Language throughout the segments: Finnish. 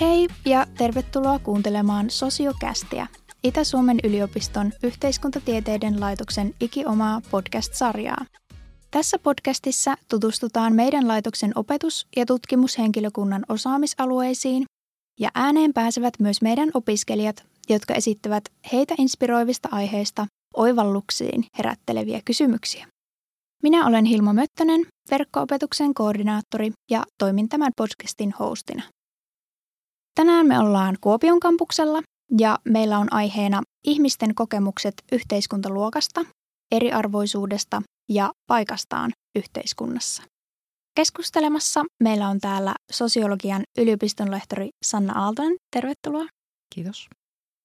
Hei ja tervetuloa kuuntelemaan Sosiokästiä, Itä-Suomen yliopiston yhteiskuntatieteiden laitoksen ikiomaa podcast-sarjaa. Tässä podcastissa tutustutaan meidän laitoksen opetus- ja tutkimushenkilökunnan osaamisalueisiin ja ääneen pääsevät myös meidän opiskelijat, jotka esittävät heitä inspiroivista aiheista oivalluksiin herätteleviä kysymyksiä. Minä olen Hilma Möttönen, verkko-opetuksen koordinaattori ja toimin tämän podcastin hostina. Tänään me ollaan Kuopion kampuksella ja meillä on aiheena ihmisten kokemukset yhteiskuntaluokasta, eriarvoisuudesta ja paikastaan yhteiskunnassa. Keskustelemassa meillä on täällä sosiologian yliopistonlehtori Sanna Aaltonen. Tervetuloa. Kiitos.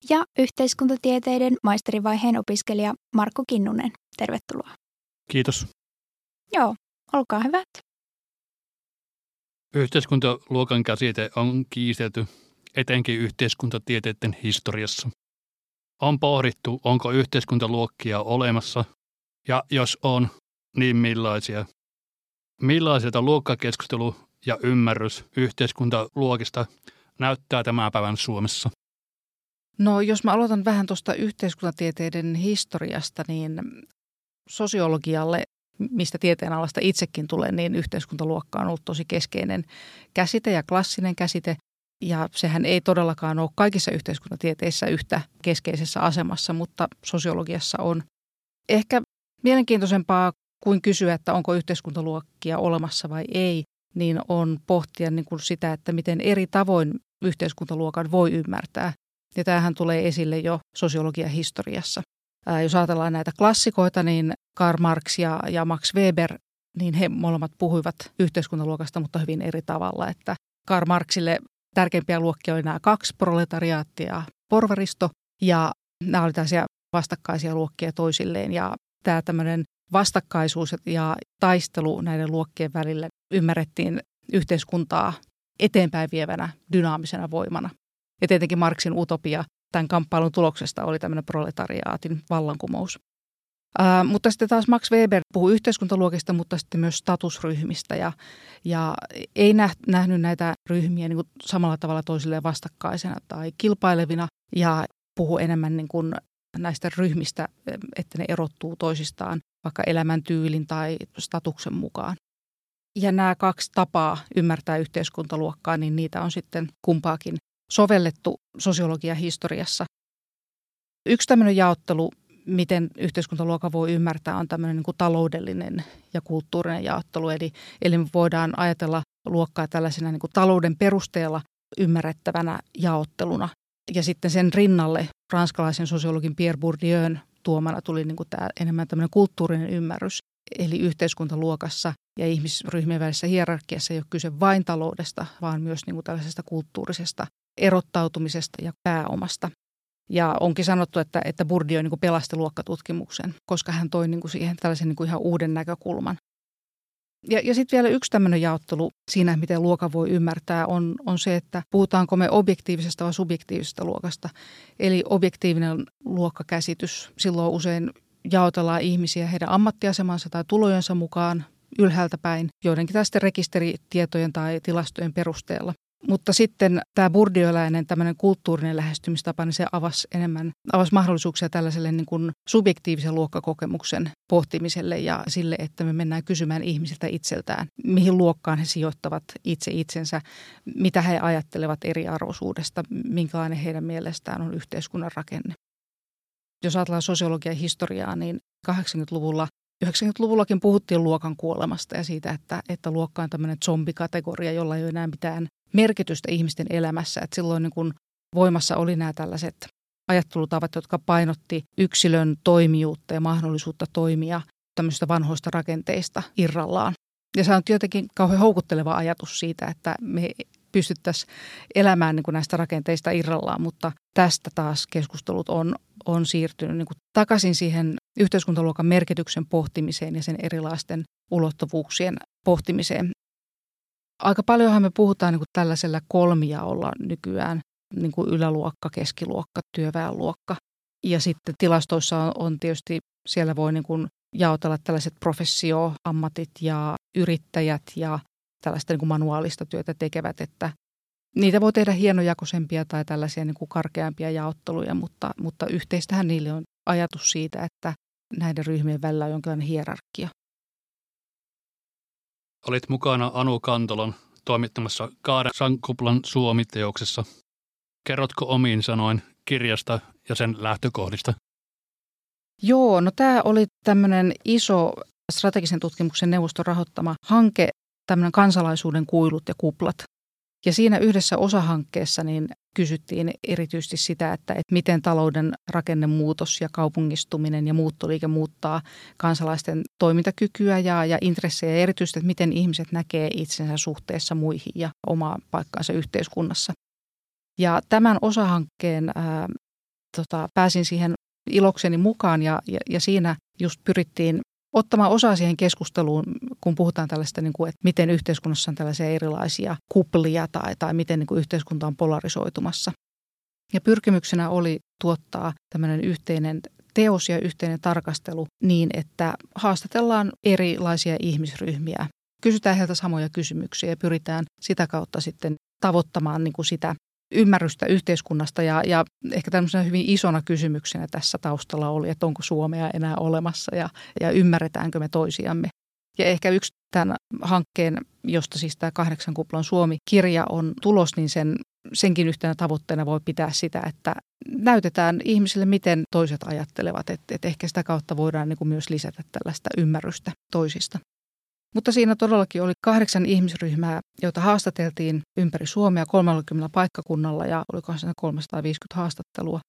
Ja yhteiskuntatieteiden maisterivaiheen opiskelija Markku Kinnunen. Tervetuloa. Kiitos. Joo, olkaa hyvät. Yhteiskuntaluokan käsite on kiistelty etenkin yhteiskuntatieteiden historiassa. On pohdittu, onko yhteiskuntaluokkia olemassa ja jos on, niin millaisia. Millaiselta luokkakeskustelu ja ymmärrys yhteiskuntaluokista näyttää tämän päivän Suomessa? No jos mä aloitan vähän tuosta yhteiskuntatieteiden historiasta, niin sosiologialle, mistä tieteenalasta itsekin tulee, niin yhteiskuntaluokka on ollut tosi keskeinen käsite ja klassinen käsite. Ja sehän ei todellakaan ole kaikissa yhteiskuntatieteissä yhtä keskeisessä asemassa, mutta sosiologiassa on. Ehkä mielenkiintoisempaa kuin kysyä, että onko yhteiskuntaluokkia olemassa vai ei, niin on pohtia niin kuin sitä, että miten eri tavoin yhteiskuntaluokan voi ymmärtää. Ja tämähän tulee esille jo sosiologian historiassa. Jos ajatellaan näitä klassikoita, niin Karl Marx ja, ja Max Weber, niin he molemmat puhuivat yhteiskuntaluokasta, mutta hyvin eri tavalla. Että Karl Marxille tärkeimpiä luokkia oli nämä kaksi, proletariaatti ja porvaristo, ja nämä olivat tällaisia vastakkaisia luokkia toisilleen. Ja tämä tämmöinen vastakkaisuus ja taistelu näiden luokkien välillä ymmärrettiin yhteiskuntaa eteenpäin vievänä dynaamisena voimana. Ja tietenkin Marksin utopia tämän kamppailun tuloksesta oli tämmöinen proletariaatin vallankumous. Ää, mutta sitten taas Max Weber puhuu yhteiskuntaluokista, mutta sitten myös statusryhmistä ja, ja ei nähnyt näitä ryhmiä niin kuin samalla tavalla toisilleen vastakkaisena tai kilpailevina ja puhuu enemmän niin kuin näistä ryhmistä, että ne erottuu toisistaan vaikka elämäntyylin tai statuksen mukaan. Ja nämä kaksi tapaa ymmärtää yhteiskuntaluokkaa, niin niitä on sitten kumpaakin sovellettu sosiologian historiassa. Yksi tämmöinen jaottelu, miten yhteiskuntaluokka voi ymmärtää, on tämmöinen niin kuin taloudellinen ja kulttuurinen jaottelu. Eli, eli me voidaan ajatella luokkaa tällaisena niin kuin talouden perusteella ymmärrettävänä jaotteluna. Ja sitten sen rinnalle ranskalaisen sosiologin Pierre Bourdieun tuomana tuli niin kuin tämä enemmän tämmöinen kulttuurinen ymmärrys. Eli yhteiskuntaluokassa ja ihmisryhmien välisessä hierarkiassa ei ole kyse vain taloudesta, vaan myös niin kuin tällaisesta kulttuurisesta erottautumisesta ja pääomasta. Ja onkin sanottu, että, että Bourdieu niin pelasti luokkatutkimuksen, koska hän toi niin kuin siihen tällaisen niin kuin ihan uuden näkökulman. Ja, ja sitten vielä yksi tämmöinen jaottelu siinä, miten luoka voi ymmärtää, on, on se, että puhutaanko me objektiivisesta vai subjektiivisesta luokasta. Eli objektiivinen luokkakäsitys, silloin usein jaotellaan ihmisiä heidän ammattiasemansa tai tulojensa mukaan ylhäältä päin, joidenkin tästä rekisteritietojen tai tilastojen perusteella. Mutta sitten tämä burdioläinen tämmöinen kulttuurinen lähestymistapa, niin se avasi enemmän, avasi mahdollisuuksia tällaiselle niin kuin subjektiivisen luokkakokemuksen pohtimiselle ja sille, että me mennään kysymään ihmisiltä itseltään, mihin luokkaan he sijoittavat itse itsensä, mitä he ajattelevat eriarvoisuudesta, minkälainen heidän mielestään on yhteiskunnan rakenne. Jos ajatellaan sosiologian historiaa, niin 80-luvulla 90-luvullakin puhuttiin luokan kuolemasta ja siitä, että, että luokka on tämmöinen zombikategoria, jolla ei ole enää mitään merkitystä ihmisten elämässä. Että silloin niin kun voimassa oli nämä tällaiset ajattelutavat, jotka painotti yksilön toimijuutta ja mahdollisuutta toimia tämmöisistä vanhoista rakenteista irrallaan. Ja se on jotenkin kauhean houkutteleva ajatus siitä, että me pystyttäisiin elämään niin kuin näistä rakenteista irrallaan, mutta tästä taas keskustelut on, on siirtynyt niin takaisin siihen yhteiskuntaluokan merkityksen pohtimiseen ja sen erilaisten ulottuvuuksien pohtimiseen aika paljonhan me puhutaan niin kuin tällaisella kolmijaolla nykyään, niin kuin yläluokka, keskiluokka, työväenluokka. Ja sitten tilastoissa on, on tietysti, siellä voi niin kuin jaotella tällaiset professioammatit ja yrittäjät ja tällaista niin kuin manuaalista työtä tekevät, että niitä voi tehdä hienojakoisempia tai tällaisia niin kuin karkeampia jaotteluja, mutta, mutta yhteistähän niille on ajatus siitä, että näiden ryhmien välillä on jonkinlainen hierarkia. Olit mukana Anu Kantolan toimittamassa Kahdeksan kuplan Suomi-teoksessa. Kerrotko omiin sanoin kirjasta ja sen lähtökohdista? Joo, no tämä oli tämmöinen iso strategisen tutkimuksen neuvoston rahoittama hanke, tämmöinen kansalaisuuden kuilut ja kuplat. Ja siinä yhdessä osahankkeessa niin kysyttiin erityisesti sitä, että, että miten talouden rakennemuutos ja kaupungistuminen ja muuttoliike muuttaa kansalaisten toimintakykyä ja, ja intressejä ja erityisesti, että miten ihmiset näkee itsensä suhteessa muihin ja omaa paikkaansa yhteiskunnassa. Ja tämän osahankkeen ää, tota, pääsin siihen ilokseni mukaan ja, ja, ja siinä just pyrittiin ottamaan osaa siihen keskusteluun, kun puhutaan tällaista, niin kuin, että miten yhteiskunnassa on tällaisia erilaisia kuplia tai, tai miten niin kuin yhteiskunta on polarisoitumassa. Ja pyrkimyksenä oli tuottaa tämmöinen yhteinen teos ja yhteinen tarkastelu niin, että haastatellaan erilaisia ihmisryhmiä. Kysytään heiltä samoja kysymyksiä ja pyritään sitä kautta sitten tavoittamaan niin kuin sitä ymmärrystä yhteiskunnasta ja, ja ehkä tämmöisenä hyvin isona kysymyksenä tässä taustalla oli, että onko Suomea enää olemassa ja, ja ymmärretäänkö me toisiamme. Ja ehkä yksi tämän hankkeen, josta siis tämä kahdeksan kuplan Suomi-kirja on tulos, niin sen, senkin yhtenä tavoitteena voi pitää sitä, että näytetään ihmisille, miten toiset ajattelevat. Että, että ehkä sitä kautta voidaan niin kuin myös lisätä tällaista ymmärrystä toisista. Mutta siinä todellakin oli kahdeksan ihmisryhmää, joita haastateltiin ympäri Suomea 30 paikkakunnalla ja oliko siinä 350 haastattelua.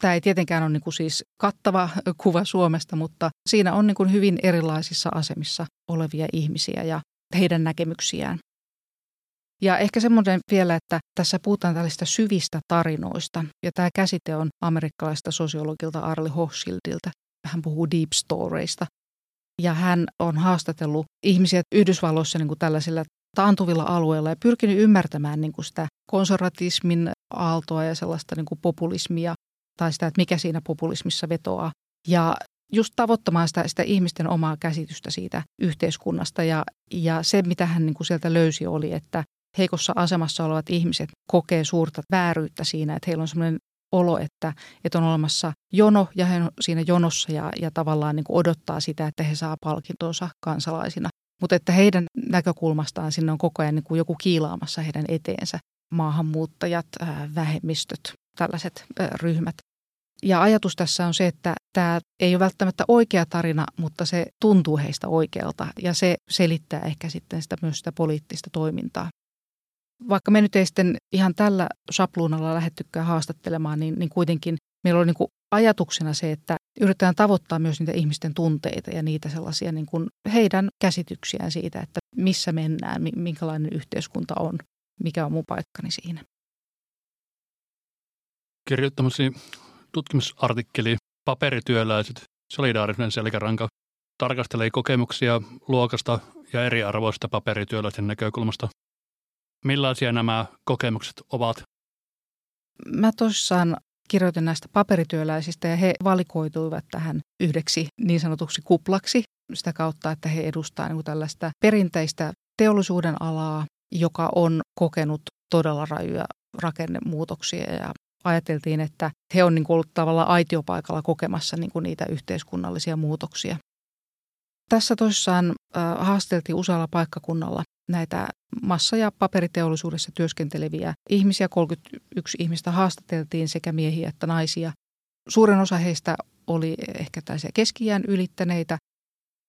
Tämä ei tietenkään ole niin kuin siis kattava kuva Suomesta, mutta siinä on niin kuin hyvin erilaisissa asemissa olevia ihmisiä ja heidän näkemyksiään. Ja ehkä semmoinen vielä, että tässä puhutaan tällaista syvistä tarinoista. Ja tämä käsite on amerikkalaista sosiologilta Arli Hochschildiltä. Hän puhuu deep storeista, ja hän on haastatellut ihmisiä Yhdysvalloissa niin kuin tällaisilla taantuvilla alueilla ja pyrkinyt ymmärtämään niin kuin sitä konservatismin aaltoa ja sellaista niin kuin populismia tai sitä, että mikä siinä populismissa vetoaa. Ja just tavoittamaan sitä, sitä ihmisten omaa käsitystä siitä yhteiskunnasta. Ja, ja se, mitä hän niin kuin sieltä löysi, oli, että heikossa asemassa olevat ihmiset kokee suurta vääryyttä siinä, että heillä on semmoinen olo, että, että on olemassa jono ja he on siinä jonossa ja, ja tavallaan niin kuin odottaa sitä, että he saa palkintonsa kansalaisina. Mutta että heidän näkökulmastaan sinne on koko ajan niin kuin joku kiilaamassa heidän eteensä. Maahanmuuttajat, vähemmistöt, tällaiset ryhmät. Ja ajatus tässä on se, että tämä ei ole välttämättä oikea tarina, mutta se tuntuu heistä oikealta ja se selittää ehkä sitten sitä myös sitä poliittista toimintaa vaikka me nyt ei sitten ihan tällä sapluunalla lähettykään haastattelemaan, niin, niin kuitenkin meillä oli niin kuin ajatuksena se, että yritetään tavoittaa myös niitä ihmisten tunteita ja niitä sellaisia niin kuin heidän käsityksiään siitä, että missä mennään, minkälainen yhteiskunta on, mikä on mun paikkani siinä. Kirjoittamasi tutkimusartikkeli Paperityöläiset, solidaarisuuden selkäranka tarkastelee kokemuksia luokasta ja eriarvoista paperityöläisen näkökulmasta. Millaisia nämä kokemukset ovat? Mä tosissaan kirjoitin näistä paperityöläisistä ja he valikoituivat tähän yhdeksi niin sanotuksi kuplaksi sitä kautta, että he edustavat niin tällaista perinteistä teollisuuden alaa, joka on kokenut todella rajuja rakennemuutoksia ja ajateltiin, että he on niin ollut tavallaan aitiopaikalla kokemassa niin kuin niitä yhteiskunnallisia muutoksia. Tässä tosissaan haasteltiin usealla paikkakunnalla näitä massa- ja paperiteollisuudessa työskenteleviä ihmisiä. 31 ihmistä haastateltiin sekä miehiä että naisia. Suurin osa heistä oli ehkä tällaisia keskiään ylittäneitä,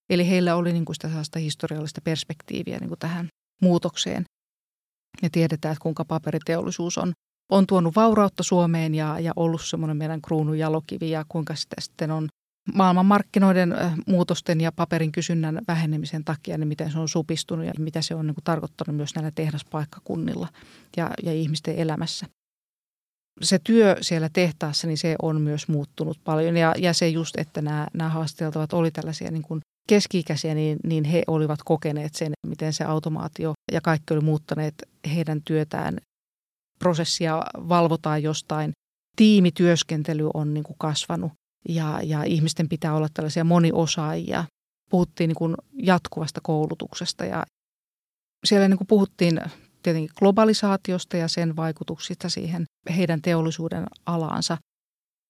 eli heillä oli niin kuin sitä historiallista perspektiiviä niin kuin tähän muutokseen. Ja tiedetään, että kuinka paperiteollisuus on, on tuonut vaurautta Suomeen ja, ja ollut semmoinen meidän kruunun jalokivi ja kuinka sitä sitten on maailmanmarkkinoiden muutosten ja paperin kysynnän vähenemisen takia, niin miten se on supistunut ja mitä se on niin kuin tarkoittanut myös näillä tehdaspaikkakunnilla ja, ja ihmisten elämässä. Se työ siellä tehtaassa, niin se on myös muuttunut paljon ja, ja se just, että nämä, nämä haasteltavat oli tällaisia niin kuin keski-ikäisiä, niin, niin he olivat kokeneet sen, miten se automaatio ja kaikki oli muuttaneet heidän työtään. Prosessia valvotaan jostain, tiimityöskentely on niin kuin kasvanut ja, ja ihmisten pitää olla tällaisia moniosaajia. Puhuttiin niin kuin jatkuvasta koulutuksesta ja siellä niin kuin puhuttiin tietenkin globalisaatiosta ja sen vaikutuksista siihen heidän teollisuuden alaansa.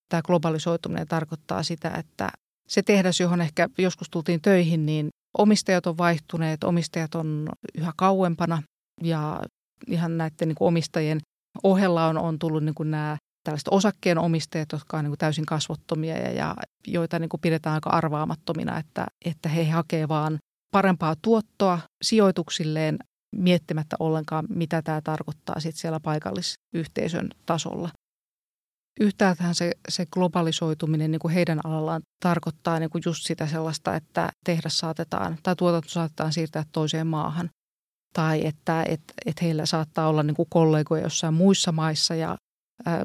Tämä globalisoituminen tarkoittaa sitä, että se tehdas, johon ehkä joskus tultiin töihin, niin omistajat on vaihtuneet, omistajat on yhä kauempana ja ihan näiden niin kuin omistajien ohella on, on tullut niin kuin nämä tällaiset osakkeenomistajat, jotka on niin kuin täysin kasvottomia ja, ja joita niin kuin pidetään aika arvaamattomina, että, että he hakevat vaan parempaa tuottoa sijoituksilleen miettimättä ollenkaan, mitä tämä tarkoittaa sitten siellä paikallisyhteisön tasolla. Yhtäältähän se, se globalisoituminen niin kuin heidän alallaan tarkoittaa niin kuin just sitä sellaista, että tehdas saatetaan tai tuotanto saatetaan siirtää toiseen maahan. Tai että et, et heillä saattaa olla niin kuin kollegoja jossain muissa maissa ja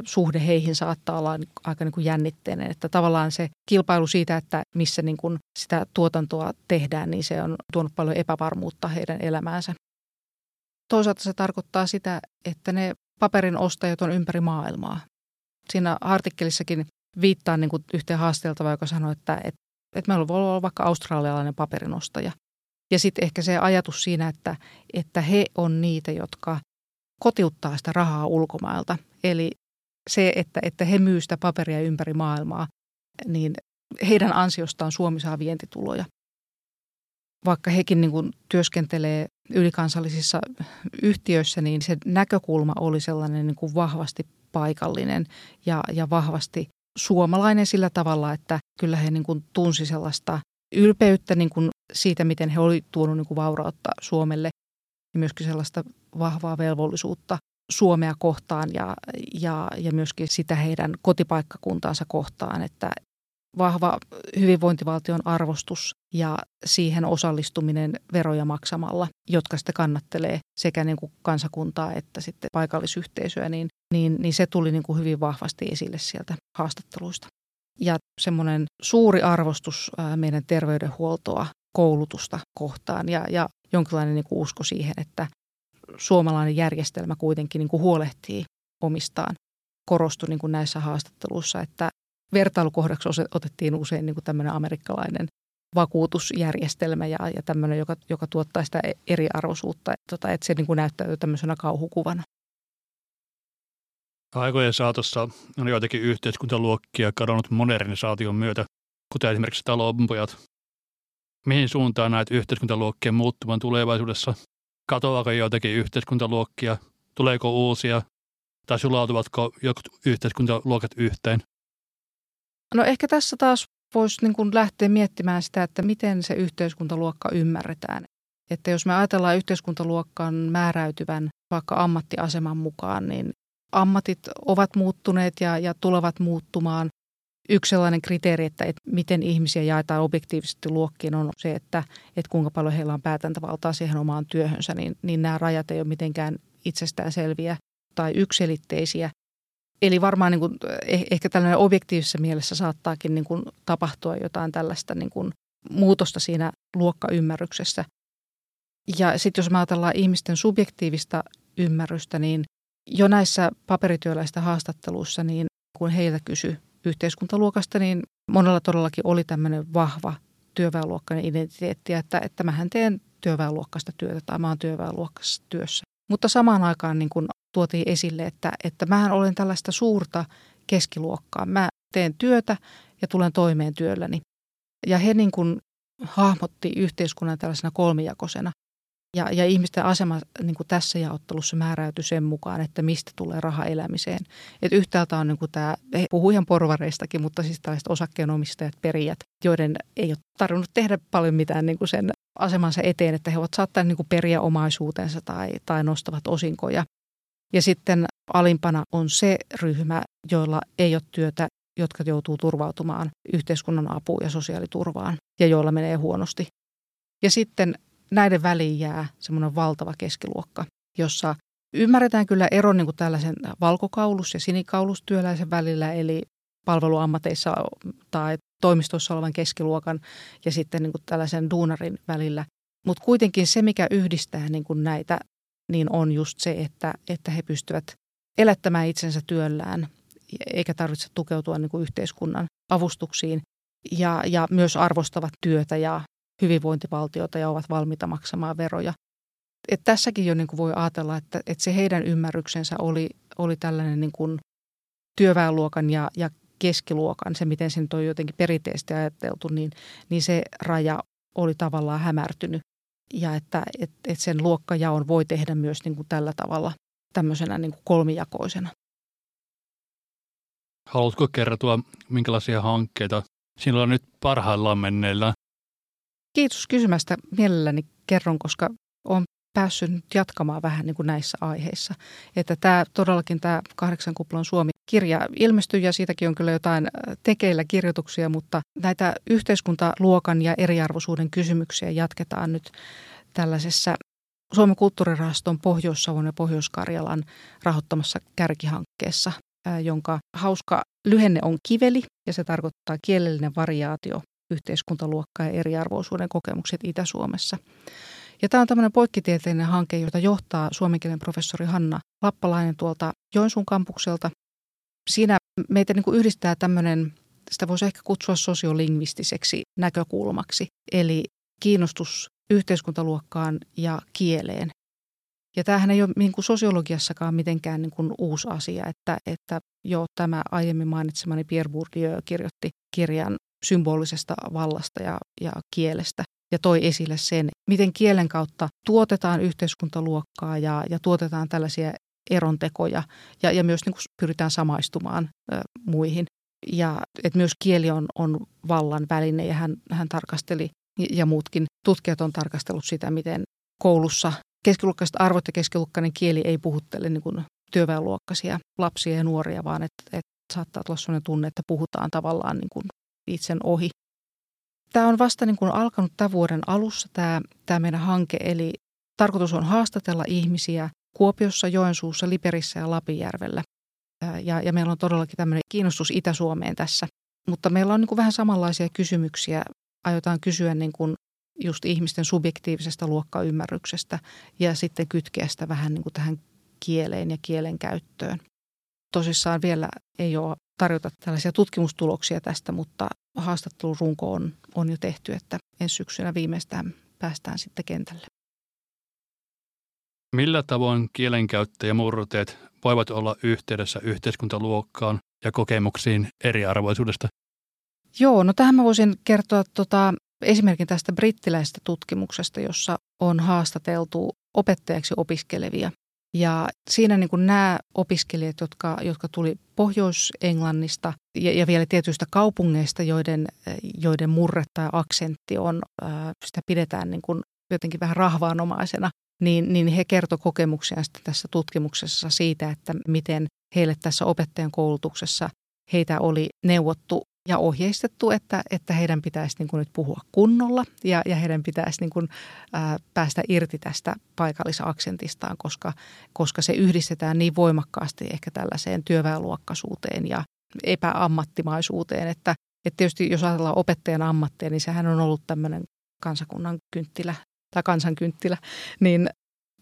suhde heihin saattaa olla aika niin kuin jännitteinen. Että tavallaan se kilpailu siitä, että missä niin kuin sitä tuotantoa tehdään, niin se on tuonut paljon epävarmuutta heidän elämäänsä. Toisaalta se tarkoittaa sitä, että ne paperin ostajat on ympäri maailmaa. Siinä artikkelissakin viittaan niin kuin yhteen haasteltavaan, joka sanoi, että, että, että meillä voi olla vaikka australialainen paperinostaja. Ja sitten ehkä se ajatus siinä, että, että he on niitä, jotka kotiuttaa sitä rahaa ulkomailta. Eli se, että, että he myy sitä paperia ympäri maailmaa, niin heidän ansiostaan Suomi saa vientituloja. Vaikka hekin niin kuin työskentelee ylikansallisissa yhtiöissä, niin se näkökulma oli sellainen niin kuin vahvasti paikallinen ja, ja vahvasti suomalainen sillä tavalla, että kyllä he niin kuin tunsi sellaista ylpeyttä niin kuin siitä, miten he oli tuonut niin vaurautta Suomelle ja myöskin sellaista vahvaa velvollisuutta Suomea kohtaan ja, ja, ja myöskin sitä heidän kotipaikkakuntaansa kohtaan, että vahva hyvinvointivaltion arvostus ja siihen osallistuminen veroja maksamalla, jotka sitten kannattelee sekä niin kuin kansakuntaa että sitten paikallisyhteisöä, niin, niin, niin se tuli niin kuin hyvin vahvasti esille sieltä haastatteluista. Ja semmoinen suuri arvostus meidän terveydenhuoltoa, koulutusta kohtaan ja, ja jonkinlainen niin kuin usko siihen, että suomalainen järjestelmä kuitenkin niin kuin huolehtii omistaan korostui niin kuin näissä haastatteluissa, että vertailukohdaksi otettiin usein niin kuin tämmöinen amerikkalainen vakuutusjärjestelmä ja, ja tämmöinen, joka, joka tuottaa sitä eriarvoisuutta, että, tota, että se niin kuin näyttäytyy tämmöisenä kauhukuvana. Aikojen saatossa on joitakin yhteiskuntaluokkia kadonnut modernisaation myötä, kuten esimerkiksi talonpojat. Mihin suuntaan näet yhteiskuntaluokkien muuttuvan tulevaisuudessa? Katoaako joitakin yhteiskuntaluokkia? Tuleeko uusia? Tai sulautuvatko jotkut yhteiskuntaluokat yhteen? No ehkä tässä taas voisi niin kuin lähteä miettimään sitä, että miten se yhteiskuntaluokka ymmärretään. Että jos me ajatellaan yhteiskuntaluokkaan määräytyvän vaikka ammattiaseman mukaan, niin ammatit ovat muuttuneet ja, ja tulevat muuttumaan. Yksi sellainen kriteeri, että, että miten ihmisiä jaetaan objektiivisesti luokkiin on se, että, että kuinka paljon heillä on päätäntävaltaa siihen omaan työhönsä, niin, niin nämä rajat ei ole mitenkään itsestään selviä tai yksilitteisiä. Eli varmaan niin kuin, eh, ehkä tällainen objektiivisessa mielessä saattaakin niin kuin tapahtua jotain tällaista niin kuin muutosta siinä luokkaymmärryksessä. Ja sitten jos ajatellaan ihmisten subjektiivista ymmärrystä, niin jo näissä paperityöläistä haastatteluissa, niin kun heiltä kysy yhteiskuntaluokasta, niin monella todellakin oli tämmöinen vahva työväenluokkainen identiteetti, että, että mähän teen työväenluokkaista työtä tai mä oon työväenluokkaisessa työssä. Mutta samaan aikaan niin kun tuotiin esille, että, että mähän olen tällaista suurta keskiluokkaa. Mä teen työtä ja tulen toimeen työlläni. Ja he niin kuin hahmotti yhteiskunnan tällaisena kolmijakoisena. Ja, ja ihmisten asema niin kuin tässä jaottelussa määräytyi sen mukaan, että mistä tulee raha elämiseen. Et yhtäältä on niin kuin tämä, he puhuu ihan porvareistakin, mutta siis tällaiset osakkeenomistajat, perijät, joiden ei ole tarvinnut tehdä paljon mitään niin kuin sen asemansa eteen, että he ovat saattaneet niin kuin periä omaisuutensa tai, tai nostavat osinkoja. Ja sitten alimpana on se ryhmä, joilla ei ole työtä, jotka joutuu turvautumaan yhteiskunnan apuun ja sosiaaliturvaan ja joilla menee huonosti. Ja sitten näiden väliin jää semmoinen valtava keskiluokka, jossa ymmärretään kyllä ero niin kuin tällaisen valkokaulus- ja sinikaulustyöläisen välillä, eli palveluammateissa tai toimistossa olevan keskiluokan ja sitten niin kuin tällaisen duunarin välillä. Mutta kuitenkin se, mikä yhdistää niin kuin näitä, niin on just se, että, että he pystyvät elättämään itsensä työllään eikä tarvitse tukeutua niin kuin yhteiskunnan avustuksiin ja, ja myös arvostavat työtä ja hyvinvointivaltiota ja ovat valmiita maksamaan veroja. Et tässäkin jo niin kuin voi ajatella, että, että se heidän ymmärryksensä oli, oli tällainen niin kuin työväenluokan ja, ja keskiluokan, se miten se nyt on jotenkin perinteisesti ajateltu, niin, niin se raja oli tavallaan hämärtynyt. Ja että et, et sen luokkajaon voi tehdä myös niin kuin tällä tavalla tämmöisenä niin kuin kolmijakoisena. Haluatko kertoa, minkälaisia hankkeita sinulla on nyt parhaillaan menneillä? Kiitos kysymästä. Mielelläni kerron, koska olen päässyt nyt jatkamaan vähän niin kuin näissä aiheissa. Että tämä todellakin tämä Kahdeksan kuplan Suomi-kirja ilmestyy ja siitäkin on kyllä jotain äh, tekeillä kirjoituksia, mutta näitä yhteiskuntaluokan ja eriarvoisuuden kysymyksiä jatketaan nyt tällaisessa Suomen kulttuurirahaston Pohjois-Savon ja Pohjois-Karjalan rahoittamassa kärkihankkeessa, äh, jonka hauska lyhenne on kiveli ja se tarkoittaa kielellinen variaatio, yhteiskuntaluokka ja eriarvoisuuden kokemukset Itä-Suomessa. Ja tämä on tämmöinen poikkitieteellinen hanke, jota johtaa suomenkielen professori Hanna Lappalainen tuolta Joensuun kampukselta. Siinä meitä niin kuin yhdistää tämmöinen, sitä voisi ehkä kutsua sosiolingvistiseksi näkökulmaksi, eli kiinnostus yhteiskuntaluokkaan ja kieleen. Ja tämähän ei ole niin kuin sosiologiassakaan mitenkään niin kuin uusi asia, että, että jo tämä aiemmin mainitsemani Pierre Bourdieu kirjoitti kirjan symbolisesta vallasta ja, ja kielestä ja toi esille sen, miten kielen kautta tuotetaan yhteiskuntaluokkaa ja, ja tuotetaan tällaisia erontekoja ja, ja myös niin kuin pyritään samaistumaan ö, muihin. Ja että myös kieli on, on vallan väline ja hän, hän tarkasteli ja muutkin tutkijat on tarkastellut sitä, miten koulussa keskiluokkaiset arvot ja keskiluokkainen kieli ei puhuttele niin kuin työväenluokkaisia lapsia ja nuoria, vaan että, että saattaa olla sellainen tunne, että puhutaan tavallaan niin kuin itsen ohi. Tämä on vasta niin kuin alkanut tämän vuoden alussa tämä, tämä meidän hanke, eli tarkoitus on haastatella ihmisiä Kuopiossa, Joensuussa, Liperissä ja Lapijärvellä. Ja, ja meillä on todellakin tämmöinen kiinnostus Itä-Suomeen tässä. Mutta meillä on niin kuin vähän samanlaisia kysymyksiä. Aiotaan kysyä niin kuin just ihmisten subjektiivisesta luokkaymmärryksestä ja sitten kytkeä sitä vähän niin kuin tähän kieleen ja kielen käyttöön. Tosissaan vielä ei ole tarjota tällaisia tutkimustuloksia tästä, mutta haastattelurunko on, on jo tehty, että ensi syksynä viimeistään päästään sitten kentälle. Millä tavoin kielenkäyttö ja murteet voivat olla yhteydessä yhteiskuntaluokkaan ja kokemuksiin eriarvoisuudesta? Joo, no tähän mä voisin kertoa tota, esimerkin tästä brittiläisestä tutkimuksesta, jossa on haastateltu opettajaksi opiskelevia ja siinä niin kuin nämä opiskelijat, jotka, jotka tuli Pohjois-Englannista ja, ja vielä tietyistä kaupungeista, joiden, joiden murre tai aksentti on, sitä pidetään niin kuin jotenkin vähän rahvaanomaisena, niin, niin he kertoi kokemuksiaan tässä tutkimuksessa siitä, että miten heille tässä opettajan koulutuksessa heitä oli neuvottu ja ohjeistettu, että, että heidän pitäisi niin kuin nyt puhua kunnolla ja, ja heidän pitäisi niin kuin, ää, päästä irti tästä paikallisaksentistaan, koska, koska se yhdistetään niin voimakkaasti ehkä tällaiseen työväenluokkaisuuteen ja epäammattimaisuuteen, että, että tietysti jos ajatellaan opettajan ammattia, niin sehän on ollut tämmöinen kansakunnan kynttilä tai kansankynttilä, niin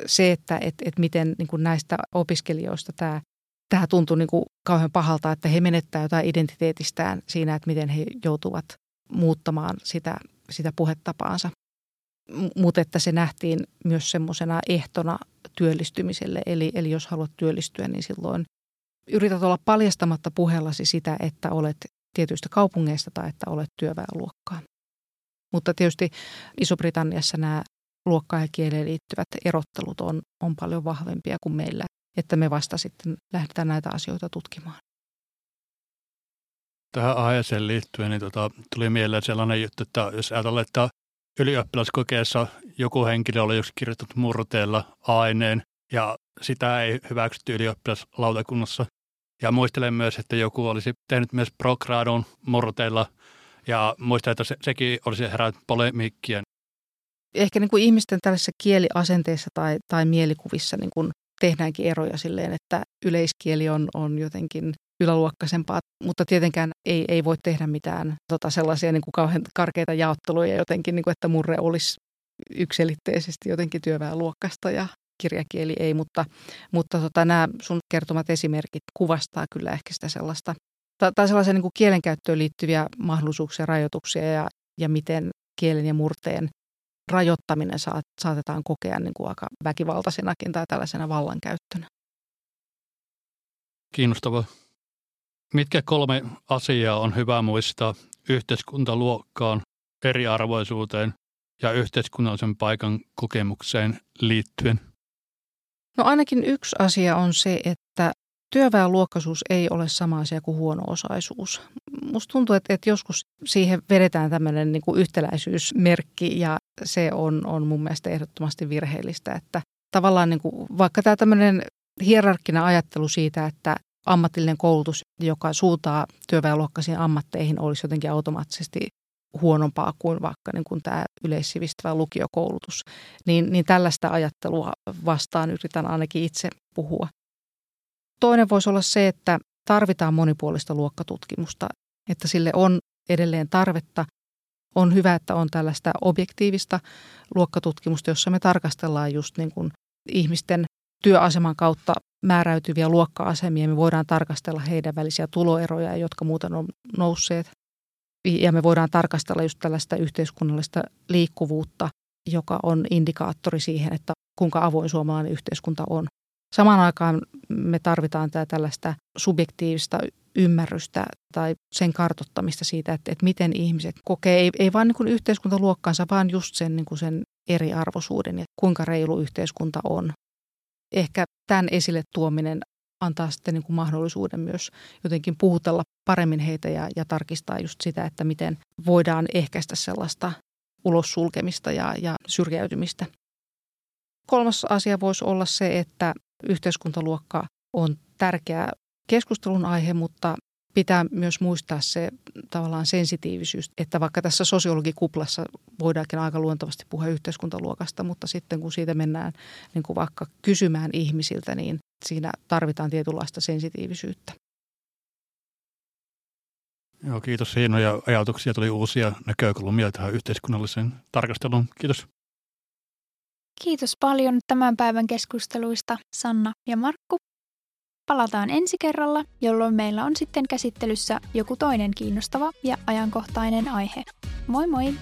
se, että et, et miten niin kuin näistä opiskelijoista tämä tämä tuntui niin kuin kauhean pahalta, että he menettää jotain identiteetistään siinä, että miten he joutuvat muuttamaan sitä, sitä puhetapaansa. Mutta että se nähtiin myös semmoisena ehtona työllistymiselle. Eli, eli jos haluat työllistyä, niin silloin yrität olla paljastamatta puheellasi sitä, että olet tietyistä kaupungeista tai että olet työväenluokkaa. Mutta tietysti Iso-Britanniassa nämä luokkaan ja kieleen liittyvät erottelut on, on paljon vahvempia kuin meillä että me vasta sitten lähdetään näitä asioita tutkimaan. Tähän aiheeseen liittyen niin tota, tuli mieleen sellainen juttu, että jos ajatellaan, että ylioppilaskokeessa joku henkilö oli just kirjoittanut murteella aineen ja sitä ei hyväksytty ylioppilaslautakunnassa. Ja muistelen myös, että joku olisi tehnyt myös progradon murteella ja muistan, että se, sekin olisi herännyt polemiikkia. Ehkä niin kuin ihmisten tällaisissa kieliasenteissa tai, tai mielikuvissa niin kuin tehdäänkin eroja silleen, että yleiskieli on, on jotenkin yläluokkaisempaa, mutta tietenkään ei, ei voi tehdä mitään tota, sellaisia niin kuin kauhean karkeita jaotteluja jotenkin, niin kuin, että murre olisi yksilitteisesti jotenkin työväenluokkasta ja kirjakieli ei, mutta, mutta tota, nämä sun kertomat esimerkit kuvastaa kyllä ehkä sitä sellaista, tai, sellaisia niin kuin kielenkäyttöön liittyviä mahdollisuuksia, rajoituksia ja, ja miten kielen ja murteen rajoittaminen saat, saatetaan kokea niin kuin aika väkivaltaisenakin tai tällaisena vallankäyttönä. Kiinnostavaa. Mitkä kolme asiaa on hyvä muistaa yhteiskuntaluokkaan, eriarvoisuuteen ja yhteiskunnallisen paikan kokemukseen liittyen? No ainakin yksi asia on se, että työväenluokkaisuus ei ole sama asia kuin huono-osaisuus. Musta tuntuu, että, että joskus siihen vedetään tämmöinen niin kuin yhtäläisyysmerkki ja se on, on mun mielestä ehdottomasti virheellistä, että tavallaan niin kuin, vaikka tämä tämmöinen hierarkkinen ajattelu siitä, että ammatillinen koulutus, joka suuntaa työväenluokkaisiin ammatteihin, olisi jotenkin automaattisesti huonompaa kuin vaikka niin kuin tämä yleissivistävä lukiokoulutus, niin, niin tällaista ajattelua vastaan yritän ainakin itse puhua. Toinen voisi olla se, että tarvitaan monipuolista luokkatutkimusta, että sille on edelleen tarvetta. On hyvä, että on tällaista objektiivista luokkatutkimusta, jossa me tarkastellaan just niin kuin ihmisten työaseman kautta määräytyviä luokka-asemia. Me voidaan tarkastella heidän välisiä tuloeroja, jotka muuten on nousseet. Ja me voidaan tarkastella just tällaista yhteiskunnallista liikkuvuutta, joka on indikaattori siihen, että kuinka avoin suomalainen yhteiskunta on. Samaan aikaan me tarvitaan tämä tällaista subjektiivista ymmärrystä tai sen kartottamista siitä, että, että miten ihmiset kokee, ei, ei vain niin yhteiskuntaluokkaansa, vaan just sen, niin kuin sen eriarvoisuuden ja kuinka reilu yhteiskunta on. Ehkä tämän esille tuominen antaa sitten niin kuin mahdollisuuden myös jotenkin puhutella paremmin heitä ja, ja tarkistaa just sitä, että miten voidaan ehkäistä sellaista ulos sulkemista ja, ja syrjäytymistä. Kolmas asia voisi olla se, että yhteiskuntaluokka on tärkeä keskustelun aihe, mutta pitää myös muistaa se tavallaan sensitiivisyys, että vaikka tässä sosiologikuplassa voidaankin aika luontavasti puhua yhteiskuntaluokasta, mutta sitten kun siitä mennään niin kuin vaikka kysymään ihmisiltä, niin siinä tarvitaan tietynlaista sensitiivisyyttä. Joo, kiitos. Hienoja ajatuksia. Tuli uusia näkökulmia tähän yhteiskunnalliseen tarkasteluun. Kiitos. Kiitos paljon tämän päivän keskusteluista Sanna ja Markku. Palataan ensi kerralla, jolloin meillä on sitten käsittelyssä joku toinen kiinnostava ja ajankohtainen aihe. Moi moi!